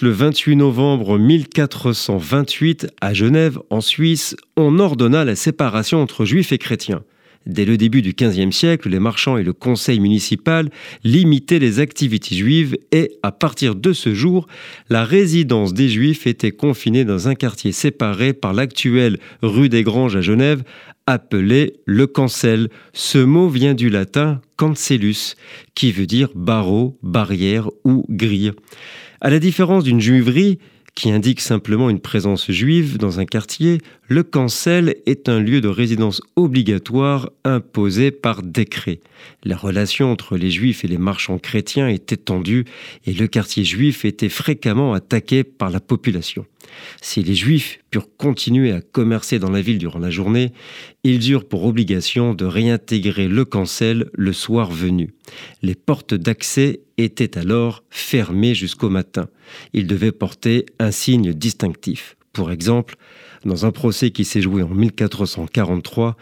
Le 28 novembre 1428, à Genève, en Suisse, on ordonna la séparation entre juifs et chrétiens. Dès le début du XVe siècle, les marchands et le conseil municipal limitaient les activités juives et, à partir de ce jour, la résidence des juifs était confinée dans un quartier séparé par l'actuelle rue des Granges à Genève, appelé le cancel. Ce mot vient du latin cancellus, qui veut dire barreau, barrière ou grille. À la différence d'une juiverie, qui indique simplement une présence juive dans un quartier, le cancel est un lieu de résidence obligatoire imposé par décret. La relation entre les juifs et les marchands chrétiens était tendue et le quartier juif était fréquemment attaqué par la population. Si les juifs purent continuer à commercer dans la ville durant la journée, ils eurent pour obligation de réintégrer le cancel le soir venu. Les portes d'accès étaient alors fermées jusqu'au matin. Ils devaient porter un signe distinctif. Pour exemple, dans un procès qui s'est joué en 1443,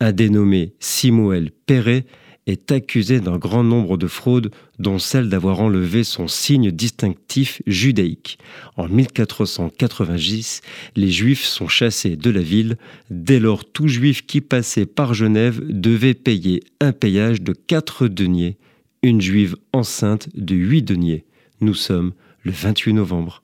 un dénommé Simuel Perret est accusé d'un grand nombre de fraudes, dont celle d'avoir enlevé son signe distinctif judaïque. En 1490, les Juifs sont chassés de la ville. Dès lors, tout Juif qui passait par Genève devait payer un payage de 4 deniers, une Juive enceinte de 8 deniers. Nous sommes le 28 novembre.